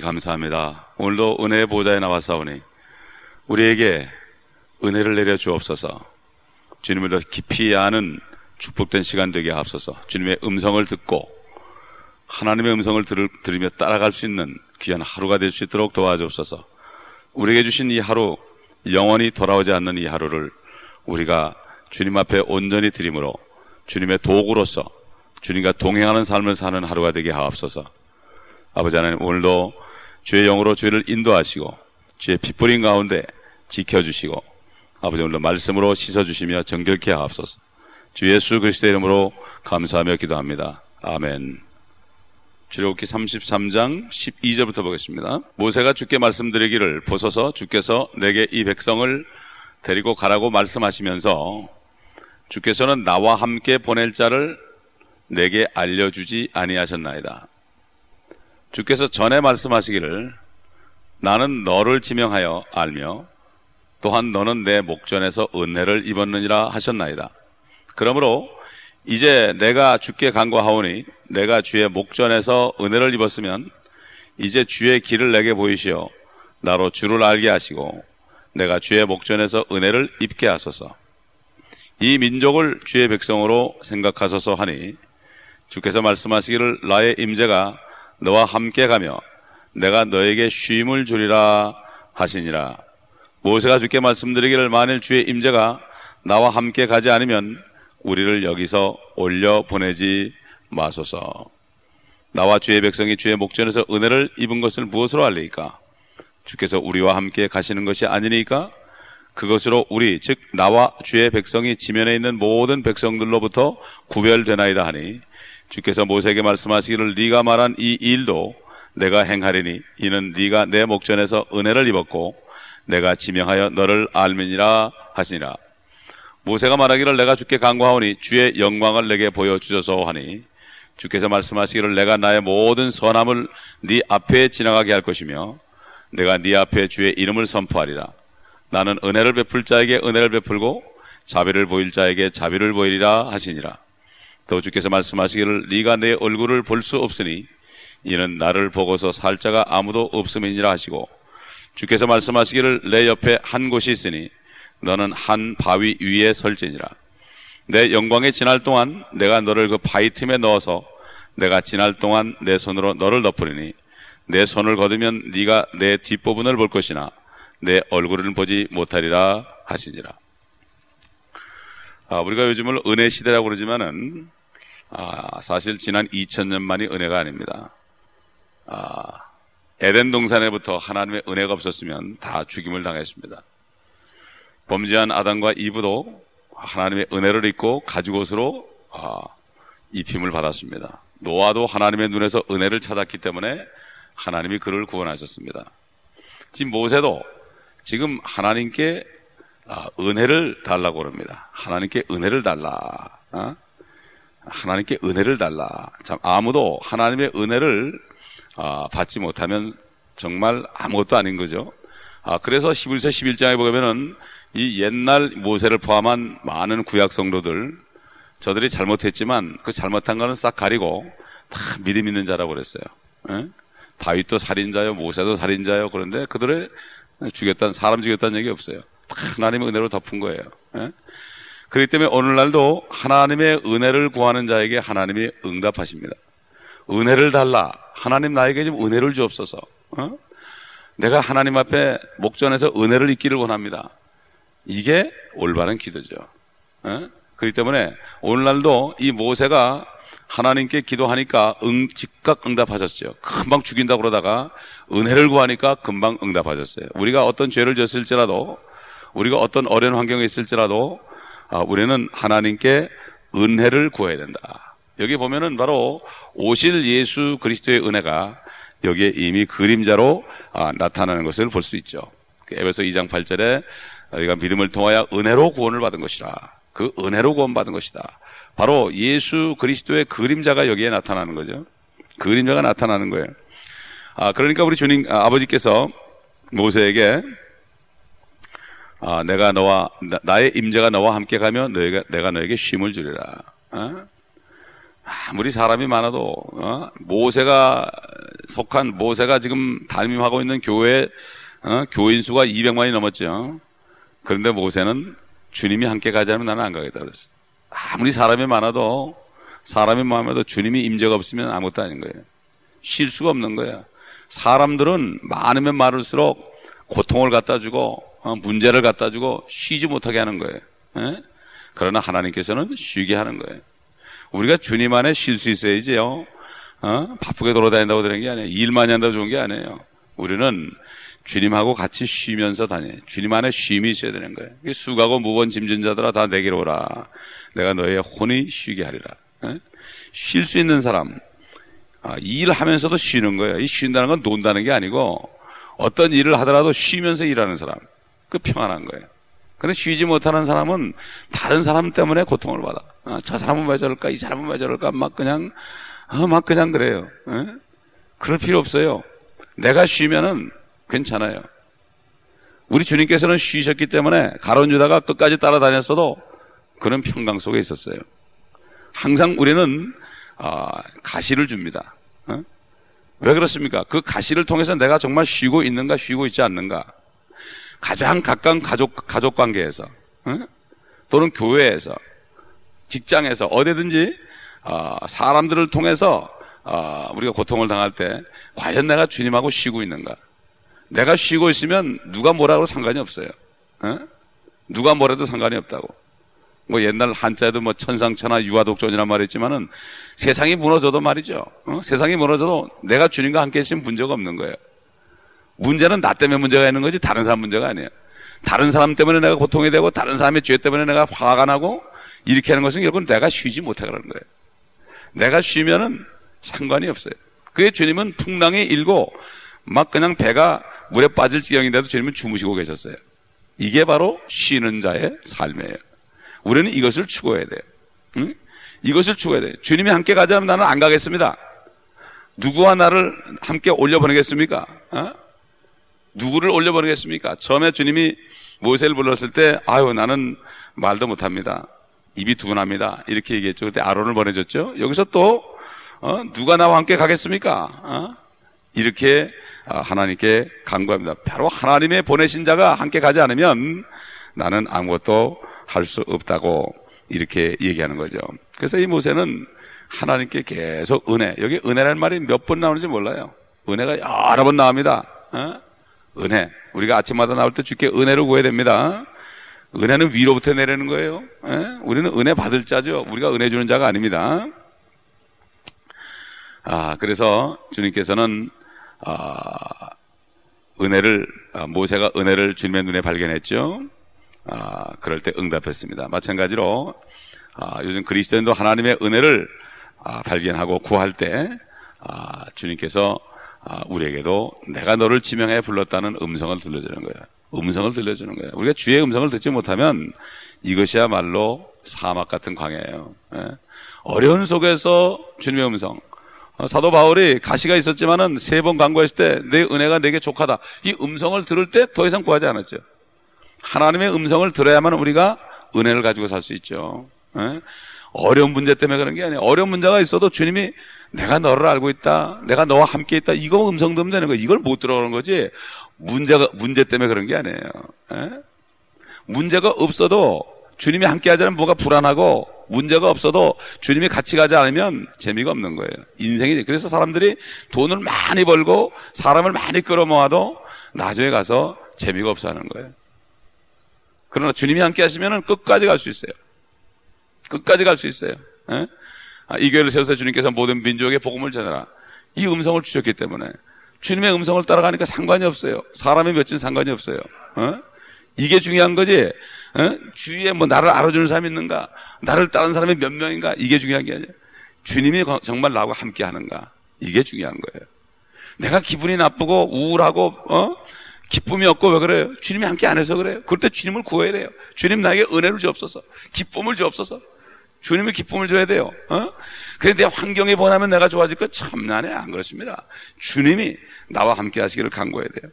감사합니다. 오늘도 은혜의 보좌에 나와사오니 우리에게 은혜를 내려 주옵소서. 주님을 더 깊이 아는 축복된 시간 되게 하옵소서. 주님의 음성을 듣고 하나님의 음성을 들, 들으며 따라갈 수 있는 귀한 하루가 될 수 있도록 도와주옵소서. 우리에게 주신 이 하루 영원히 돌아오지 않는 이 하루를 우리가 주님 앞에 온전히 드림으로 주님의 도구로서 주님과 동행하는 삶을 사는 하루가 되게 하옵소서. 아버지 하나님 오늘도 주의 영으로 주를 인도하시고 주의 핏뿌린 가운데 지켜주시고 아버지 오늘도 말씀으로 씻어주시며 정결케 하옵소서. 주 예수 그리스도의 이름으로 감사하며 기도합니다. 아멘. 출애굽기 33장 12절부터 보겠습니다. 모세가 주께 말씀드리기를 보소서 주께서 내게 이 백성을 데리고 가라고 말씀하시면서 주께서는 나와 함께 보낼 자를 내게 알려주지 아니하셨나이다. 주께서 전에 말씀하시기를 나는 너를 지명하여 알며 또한 너는 내 목전에서 은혜를 입었느니라 하셨나이다. 그러므로 이제 내가 주께 간구하오니 내가 주의 목전에서 은혜를 입었으면 이제 주의 길을 내게 보이시어 나로 주를 알게 하시고 내가 주의 목전에서 은혜를 입게 하소서. 이 민족을 주의 백성으로 생각하소서 하니 주께서 말씀하시기를 나의 임재가 너와 함께 가며 내가 너에게 쉼을 주리라 하시니라. 모세가 주께 말씀드리기를 만일 주의 임재가 나와 함께 가지 않으면 우리를 여기서 올려 보내지 마소서. 나와 주의 백성이 주의 목전에서 은혜를 입은 것을 무엇으로 알리까? 주께서 우리와 함께 가시는 것이 아니니까 그것으로 우리 즉 나와 주의 백성이 지면에 있는 모든 백성들로부터 구별되나이다 하니 주께서 모세에게 말씀하시기를 네가 말한 이 일도 내가 행하리니 이는 네가 내 목전에서 은혜를 입었고 내가 지명하여 너를 알미니라 하시니라. 모세가 말하기를 내가 주께 간구하오니 주의 영광을 내게 보여 주소서 하니 주께서 말씀하시기를 내가 나의 모든 선함을 네 앞에 지나가게 할 것이며 내가 네 앞에 주의 이름을 선포하리라. 나는 은혜를 베풀 자에게 은혜를 베풀고 자비를 보일 자에게 자비를 보이리라 하시니라 또 주께서 말씀하시기를 네가 내 얼굴을 볼 수 없으니 이는 나를 보고서 살 자가 아무도 없음이니라 하시고 주께서 말씀하시기를 내 옆에 한 곳이 있으니 너는 한 바위 위에 설지니라. 내 영광에 지날 동안 내가 너를 그 바위 틈에 넣어서 내가 지날 동안 내 손으로 너를 덮으리니 내 손을 거두면 네가 내 뒷부분을 볼 것이나 내 얼굴을 보지 못하리라 하시니라. 아, 우리가 요즘을 은혜 시대라고 그러지만은 아, 사실 지난 2000년 만이 은혜가 아닙니다. 아, 에덴 동산에부터 하나님의 은혜가 없었으면 다 죽임을 당했습니다. 범죄한 아담과 이브도 하나님의 은혜를 입고 가죽옷으로 아, 입힘을 받았습니다. 노아도 하나님의 눈에서 은혜를 찾았기 때문에 하나님이 그를 구원하셨습니다. 지금 모세도 지금 하나님께 아, 은혜를 달라고 그럽니다. 하나님께 은혜를 달라. 어? 하나님께 은혜를 달라. 참 아무도 하나님의 은혜를 아, 받지 못하면 정말 아무것도 아닌 거죠. 아, 그래서 11서 11장에 보면은 이 옛날 모세를 포함한 많은 구약 성도들 저들이 잘못했지만 그 잘못한 거는 싹 가리고 다 믿음 있는 자라고 그랬어요. 에? 다윗도 살인자요, 모세도 살인자요. 그런데 그들의 죽였다는 사람 죽였다는 얘기 없어요. 다 하나님의 은혜로 덮은 거예요. 에? 그렇기 때문에 오늘날도 하나님의 은혜를 구하는 자에게 하나님이 응답하십니다. 은혜를 달라. 하나님 나에게 좀 은혜를 주옵소서. 어? 내가 하나님 앞에 목전에서 은혜를 잊기를 원합니다. 이게 올바른 기도죠. 어? 그렇기 때문에 오늘날도 이 모세가 하나님께 기도하니까 응, 즉각 응답하셨죠. 금방 죽인다 그러다가 은혜를 구하니까 금방 응답하셨어요. 우리가 어떤 죄를 졌을지라도 우리가 어떤 어려운 환경에 있을지라도 아, 우리는 하나님께 은혜를 구해야 된다. 여기 보면은 바로 오실 예수 그리스도의 은혜가 여기에 이미 그림자로 아, 나타나는 것을 볼 수 있죠. 에베소 2장 8절에 우리가 믿음을 통하여 은혜로 구원을 받은 것이라. 그 은혜로 구원받은 것이다. 바로 예수 그리스도의 그림자가 여기에 나타나는 거죠. 그림자가 나타나는 거예요. 아, 그러니까 우리 주님, 아, 버지께서 모세에게 아, 내가 너와 나, 의 임재가 너와 함께 가면 너희가 내가 너에게 쉼을 주리라. 어? 아무리 사람이 많아도 어? 모세가 속한 모세가 지금 담임하고 있는 교회 어? 교인 수가 200만이 넘었죠. 그런데 모세는 주님이 함께 가자면 나는 안 가겠다 그랬어. 아무리 사람이 많아도 사람이 마음에도 주님이 임재가 없으면 아무것도 아닌 거예요. 쉴 수가 없는 거예요. 사람들은 많으면 많을수록 고통을 갖다 주고 어, 문제를 갖다 주고 쉬지 못하게 하는 거예요. 에? 그러나 하나님께서는 쉬게 하는 거예요. 우리가 주님 안에 쉴 수 있어야지요. 어? 바쁘게 돌아다닌다고 되는 게 아니에요. 일 많이 한다고 좋은 게 아니에요. 우리는 주님하고 같이 쉬면서 다녀. 주님 안에 쉼이 있어야 되는 거예요. 수가고 무거운 짐진 자들아 다 내게로 오라. 내가 너의 혼이 쉬게 하리라. 쉴수 있는 사람. 아, 일하면서도 쉬는 거예요. 이 쉰다는 건 논다는 게 아니고 어떤 일을 하더라도 쉬면서 일하는 사람. 그 평안한 거예요. 근데 쉬지 못하는 사람은 다른 사람 때문에 고통을 받아. 아, 저 사람은 왜 저럴까? 이 사람은 왜 저럴까? 막 그냥, 어, 막 그냥 그래요. 에? 그럴 필요 없어요. 내가 쉬면은 괜찮아요. 우리 주님께서는 쉬셨기 때문에 가론 유다가 끝까지 따라다녔어도 그런 평강 속에 있었어요. 항상 우리는 어, 가시를 줍니다. 어? 왜 그렇습니까? 그 가시를 통해서 내가 정말 쉬고 있는가, 쉬고 있지 않는가. 가장 가까운 가족, 가족 관계에서, 어? 또는 교회에서, 직장에서, 어디든지, 어, 사람들을 통해서, 어, 우리가 고통을 당할 때, 과연 내가 주님하고 쉬고 있는가? 내가 쉬고 있으면 누가 뭐라고 상관이 없어요. 어? 누가 뭐래도 상관이 없다고. 뭐 옛날 한자에도 뭐 천상천하 유아독존이란 말이 있지만은 세상이 무너져도 말이죠. 어? 세상이 무너져도 내가 주님과 함께 있으면 문제가 없는 거예요. 문제는 나 때문에 문제가 있는 거지 다른 사람 문제가 아니에요. 다른 사람 때문에 내가 고통이 되고 다른 사람의 죄 때문에 내가 화가 나고 이렇게 하는 것은 결국은 내가 쉬지 못해 그러는 거예요. 내가 쉬면은 상관이 없어요. 그게 주님은 풍랑이 일고 막 그냥 배가 물에 빠질 지경인데도 주님은 주무시고 계셨어요. 이게 바로 쉬는 자의 삶이에요. 우리는 이것을 추구해야 돼요. 응? 이것을 추구해야 돼요. 주님이 함께 가자면 나는 안 가겠습니다. 누구와 나를 함께 올려보내겠습니까? 어? 누구를 올려보내겠습니까? 처음에 주님이 모세를 불렀을 때, 아유, 나는 말도 못합니다. 입이 두근합니다. 이렇게 얘기했죠. 그때 아론을 보내줬죠. 여기서 또, 어? 누가 나와 함께 가겠습니까? 어? 이렇게 아, 하나님께 간구합니다. 바로 하나님의 보내신 자가 함께 가지 않으면 나는 아무것도 할 수 없다고 이렇게 얘기하는 거죠. 그래서 이 모세는 하나님께 계속 은혜, 여기 은혜라는 말이 몇 번 나오는지 몰라요. 은혜가 여러 번 나옵니다. 어? 은혜. 우리가 아침마다 나올 때 주께 은혜를 구해야 됩니다. 은혜는 위로부터 내리는 거예요. 에? 우리는 은혜 받을 자죠. 우리가 은혜 주는 자가 아닙니다. 아, 그래서 주님께서는 아, 은혜를 아, 모세가 은혜를 주님의 눈에 발견했죠. 아, 그럴 때 응답했습니다. 마찬가지로 아, 요즘 그리스도인도 하나님의 은혜를 아, 발견하고 구할 때 아, 주님께서 아, 우리에게도 내가 너를 지명해 불렀다는 음성을 들려주는 거예요. 음성을 들려주는 거예요. 우리가 주의 음성을 듣지 못하면 이것이야말로 사막 같은 광야예요. 예. 어려운 속에서 주님의 음성, 어, 사도 바울이 가시가 있었지만은 세 번 간구했을 때 내 은혜가 내게 족하다. 이 음성을 들을 때 더 이상 구하지 않았죠. 하나님의 음성을 들어야만 우리가 은혜를 가지고 살 수 있죠. 에? 어려운 문제 때문에 그런 게 아니에요. 어려운 문제가 있어도 주님이 내가 너를 알고 있다. 내가 너와 함께 있다. 이거 음성 들으면 되는 거예요. 이걸 못 들어오는 거지. 문제가, 문제 때문에 그런 게 아니에요. 에? 문제가 없어도 주님이 함께 하자면 뭐가 불안하고 문제가 없어도 주님이 같이 가지 않으면 재미가 없는 거예요. 인생이 그래서 사람들이 돈을 많이 벌고 사람을 많이 끌어모아도 나중에 가서 재미가 없어 하는 거예요. 그러나 주님이 함께 하시면 끝까지 갈 수 있어요. 끝까지 갈 수 있어요. 에? 아, 이 교회를 세워서 주님께서 모든 민족에 복음을 전해라. 이 음성을 주셨기 때문에 주님의 음성을 따라가니까 상관이 없어요. 사람이 몇진 상관이 없어요. 어? 이게 중요한 거지. 어? 주위에 뭐 나를 알아주는 사람이 있는가? 나를 따르는 사람이 몇 명인가? 이게 중요한 게 아니야. 주님이 정말 나하고 함께 하는가? 이게 중요한 거예요. 내가 기분이 나쁘고 우울하고 어? 기쁨이 없고 왜 그래요? 주님이 함께 안 해서 그래요. 그럴 때 주님을 구해야 돼요. 주님 나에게 은혜를 주옵소서. 기쁨을 주옵소서. 주님이 기쁨을 줘야 돼요. 어? 그런데 환경이 변하면 내가 좋아질 거 참나네. 안 그렇습니다. 주님이 나와 함께 하시기를 간구해야 돼요.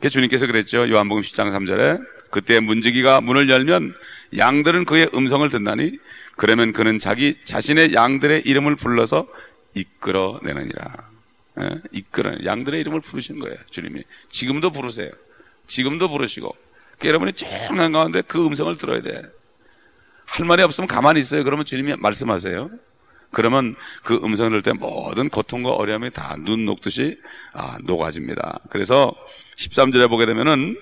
그 주님께서 그랬죠. 요한복음 10장 3절에 그때 문지기가 문을 열면 양들은 그의 음성을 듣나니 그러면 그는 자기 자신의 양들의 이름을 불러서 이끌어내느니라. 예? 이끌어 양들의 이름을 부르시는 거예요. 주님이 지금도 부르세요. 지금도 부르시고 그러니까 여러분이 조용한 가운데 그 음성을 들어야 돼. 할 말이 없으면 가만히 있어요. 그러면 주님이 말씀하세요. 그러면 그 음성을 들을 때 모든 고통과 어려움이 다 눈 녹듯이 아, 녹아집니다. 그래서 13절에 보게 되면은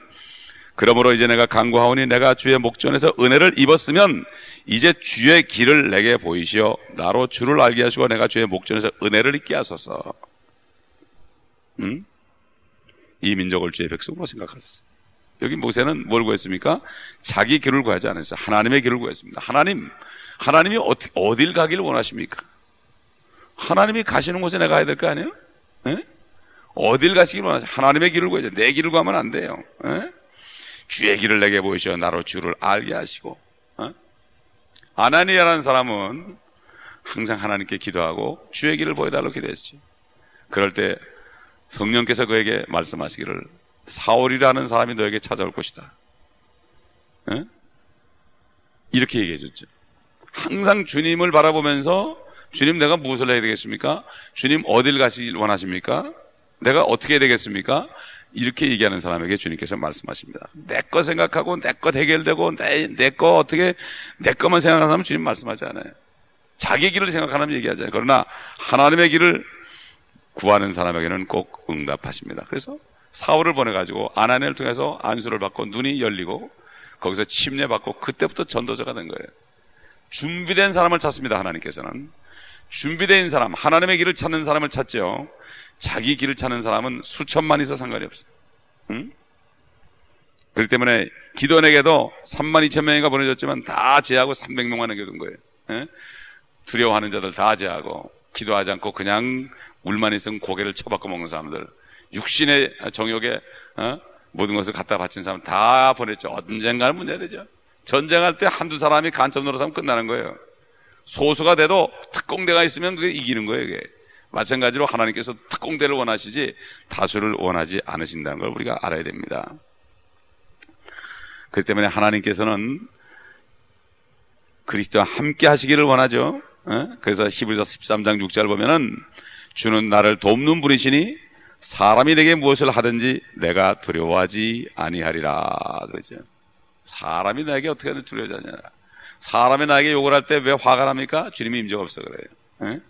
그러므로 이제 내가 강구하오니 내가 주의 목전에서 은혜를 입었으면 이제 주의 길을 내게 보이시어 나로 주를 알게 하시고 내가 주의 목전에서 은혜를 입게 하소서. 음? 이 민족을 주의 백성으로 생각하셨어요. 여기 모세는 뭘 구했습니까? 자기 길을 구하지 않았어요. 하나님의 길을 구했습니다. 하나님, 하나님이 어디, 어딜 가기를 원하십니까? 하나님이 가시는 곳에 내가 가야 될 거 아니에요? 에? 어딜 가시기를 원하세요? 하나님의 길을 구해야죠. 내 길을 구하면 안 돼요. 에? 주의 길을 내게 보이셔 나로 주를 알게 하시고 어? 아나니아라는 사람은 항상 하나님께 기도하고 주의 길을 보여달라고 기도했죠. 그럴 때 성령께서 그에게 말씀하시기를 사울이라는 사람이 너에게 찾아올 것이다. 에? 이렇게 얘기해 줬죠. 항상 주님을 바라보면서 주님 내가 무엇을 해야 되겠습니까? 주님 어딜 가시길 원하십니까? 내가 어떻게 해야 되겠습니까? 이렇게 얘기하는 사람에게 주님께서 말씀하십니다. 내 거 생각하고 내것 해결되고 내 거 어떻게 내 것만 생각하는 사람은 주님 말씀하지 않아요. 자기 길을 생각하는 얘기하잖아요. 그러나 하나님의 길을 구하는 사람에게는 꼭 응답하십니다. 그래서 사울을 보내가지고 아나니를 통해서 안수를 받고 눈이 열리고 거기서 침례받고 그때부터 전도자가 된 거예요. 준비된 사람을 찾습니다. 하나님께서는 준비된 사람, 하나님의 길을 찾는 사람을 찾죠. 자기 길을 찾는 사람은 수천만 있어 상관이 없어요. 응? 그렇기 때문에 기도원에게도 3만 2천 명이가 보내졌지만 다 제하고 300명만 남겨둔 거예요. 에? 두려워하는 자들 다 제하고 기도하지 않고 그냥 물만 있으면 고개를 쳐박고 먹는 사람들 육신의 정욕에 어? 모든 것을 갖다 바친 사람 다 보냈죠. 언젠가는 문제가 되죠. 전쟁할 때 한두 사람이 간첩 노릇하면 끝나는 거예요. 소수가 돼도 특공대가 있으면 그게 이기는 거예요. 그게. 마찬가지로 하나님께서 특공대를 원하시지 다수를 원하지 않으신다는 걸 우리가 알아야 됩니다. 그렇기 때문에 하나님께서는 그리스도와 함께 하시기를 원하죠. 어? 그래서 히브리서 13장 6절 보면은 주는 나를 돕는 분이시니 사람이 내게 무엇을 하든지 내가 두려워하지 아니하리라 그러죠. 사람이 나에게 어떻게 하든 두려워하냐. 사람이 나에게 욕을 할 때 왜 화가 납니까? 주님이 임재가 없어 그래요. 에?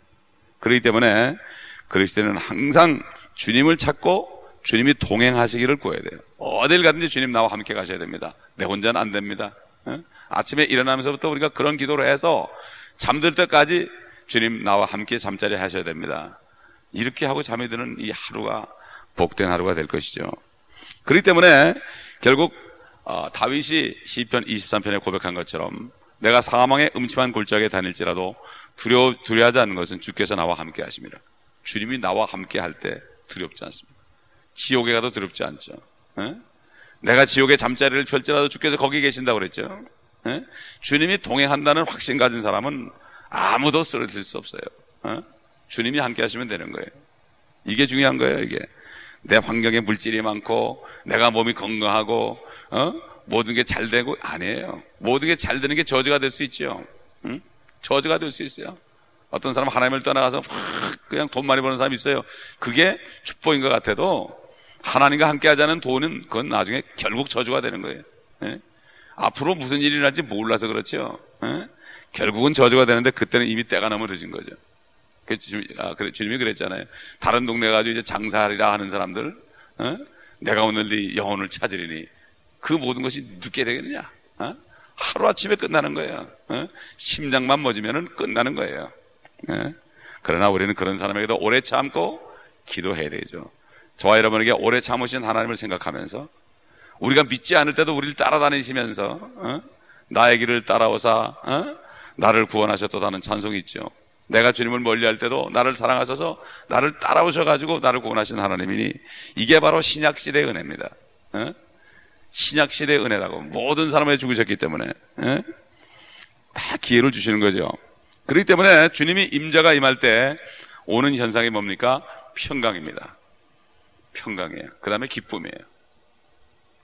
그렇기 때문에 그리스도는 항상 주님을 찾고 주님이 동행하시기를 구해야 돼요. 어딜 가든지 주님 나와 함께 가셔야 됩니다. 내 혼자는 안 됩니다. 에? 아침에 일어나면서부터 우리가 그런 기도를 해서 잠들 때까지 주님 나와 함께 잠자리 하셔야 됩니다. 이렇게 하고 잠이 드는 이 하루가 복된 하루가 될 것이죠. 그렇기 때문에 결국 어, 다윗이 시편 23편에 고백한 것처럼 내가 사망의 음침한 골짜기에 다닐지라도 두려워, 두려워하지 않는 것은 주께서 나와 함께 하십니다. 주님이 나와 함께 할 때 두렵지 않습니다. 지옥에 가도 두렵지 않죠. 에? 내가 지옥에 잠자리를 펼지라도 주께서 거기 계신다고 그랬죠. 에? 주님이 동행한다는 확신 가진 사람은 아무도 쓰러질 수 없어요. 에? 주님이 함께 하시면 되는 거예요. 이게 중요한 거예요, 이게. 내 환경에 물질이 많고, 내가 몸이 건강하고, 어? 모든 게 잘 되고, 아니에요. 모든 게 잘 되는 게 저주가 될 수 있죠. 응? 저주가 될 수 있어요. 어떤 사람 하나님을 떠나가서 확 그냥 돈 많이 버는 사람이 있어요. 그게 축복인 것 같아도 하나님과 함께 하자는 돈은 그건 나중에 결국 저주가 되는 거예요. 예? 앞으로 무슨 일이 날지 몰라서 그렇죠. 예? 결국은 저주가 되는데 그때는 이미 때가 너무 늦은 거죠. 아, 그래, 주님이 그랬잖아요. 다른 동네 가지고 이제 장사하리라 하는 사람들, 어? 내가 오늘 네 영혼을 찾으리니 그 모든 것이 늦게 되겠느냐? 어? 하루 아침에 끝나는 거예요. 어? 심장만 멎으면 끝나는 거예요. 예? 그러나 우리는 그런 사람에게도 오래 참고 기도해야 되죠. 저와 여러분에게 오래 참으신 하나님을 생각하면서 우리가 믿지 않을 때도 우리를 따라다니시면서 어? 나의 길을 따라오사 어? 나를 구원하셨다는 찬송이 있죠. 내가 주님을 멀리할 때도 나를 사랑하셔서 나를 따라오셔가지고 나를 구원하신 하나님이니 이게 바로 신약 시대의 은혜입니다. 어? 신약 시대의 은혜라고 모든 사람에 죽으셨기 때문에 에? 다 기회를 주시는 거죠. 그렇기 때문에 주님이 임자가 임할 때 오는 현상이 뭡니까? 평강입니다. 평강이에요. 그 다음에 기쁨이에요.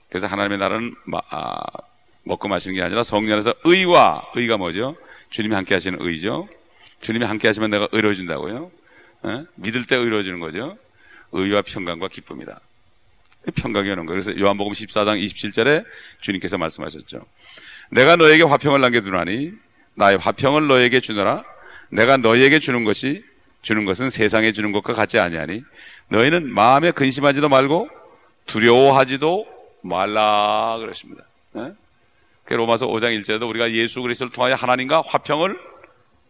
그래서 하나님의 나라는 아, 먹고 마시는 게 아니라 성령 안에서 의와 의가 뭐죠? 주님이 함께 하시는 의죠. 주님이 함께 하시면 내가 의로워진다고요. 예? 믿을 때 의로워지는 거죠. 의와 평강과 기쁨이다. 평강이 오는 거예요. 그래서 요한복음 14장 27절에 주님께서 말씀하셨죠. 내가 너에게 화평을 남겨두나니 나의 화평을 너에게 주노라. 내가 너에게 주는 것이 주는 것은 세상에 주는 것과 같지 아니하니 너희는 마음에 근심하지도 말고 두려워하지도 말라 그러십니다. 예? 그 로마서 5장 1절에도 우리가 예수 그리스도를 통하여 하나님과 화평을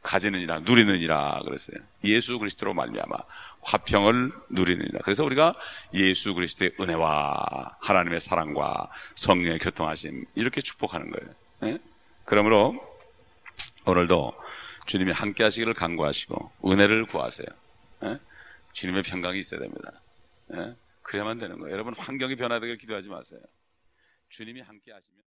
가지느니라 누리느니라 그랬어요. 예수 그리스도로 말미암아 화평을 누리느니라. 그래서 우리가 예수 그리스도의 은혜와 하나님의 사랑과 성령의 교통하심 이렇게 축복하는 거예요. 예? 그러므로 오늘도 주님이 함께 하시기를 간구하시고 은혜를 구하세요. 예? 주님의 평강이 있어야 됩니다. 예? 그래야만 되는 거예요. 여러분 환경이 변화되길 기도하지 마세요. 주님이 함께 하시면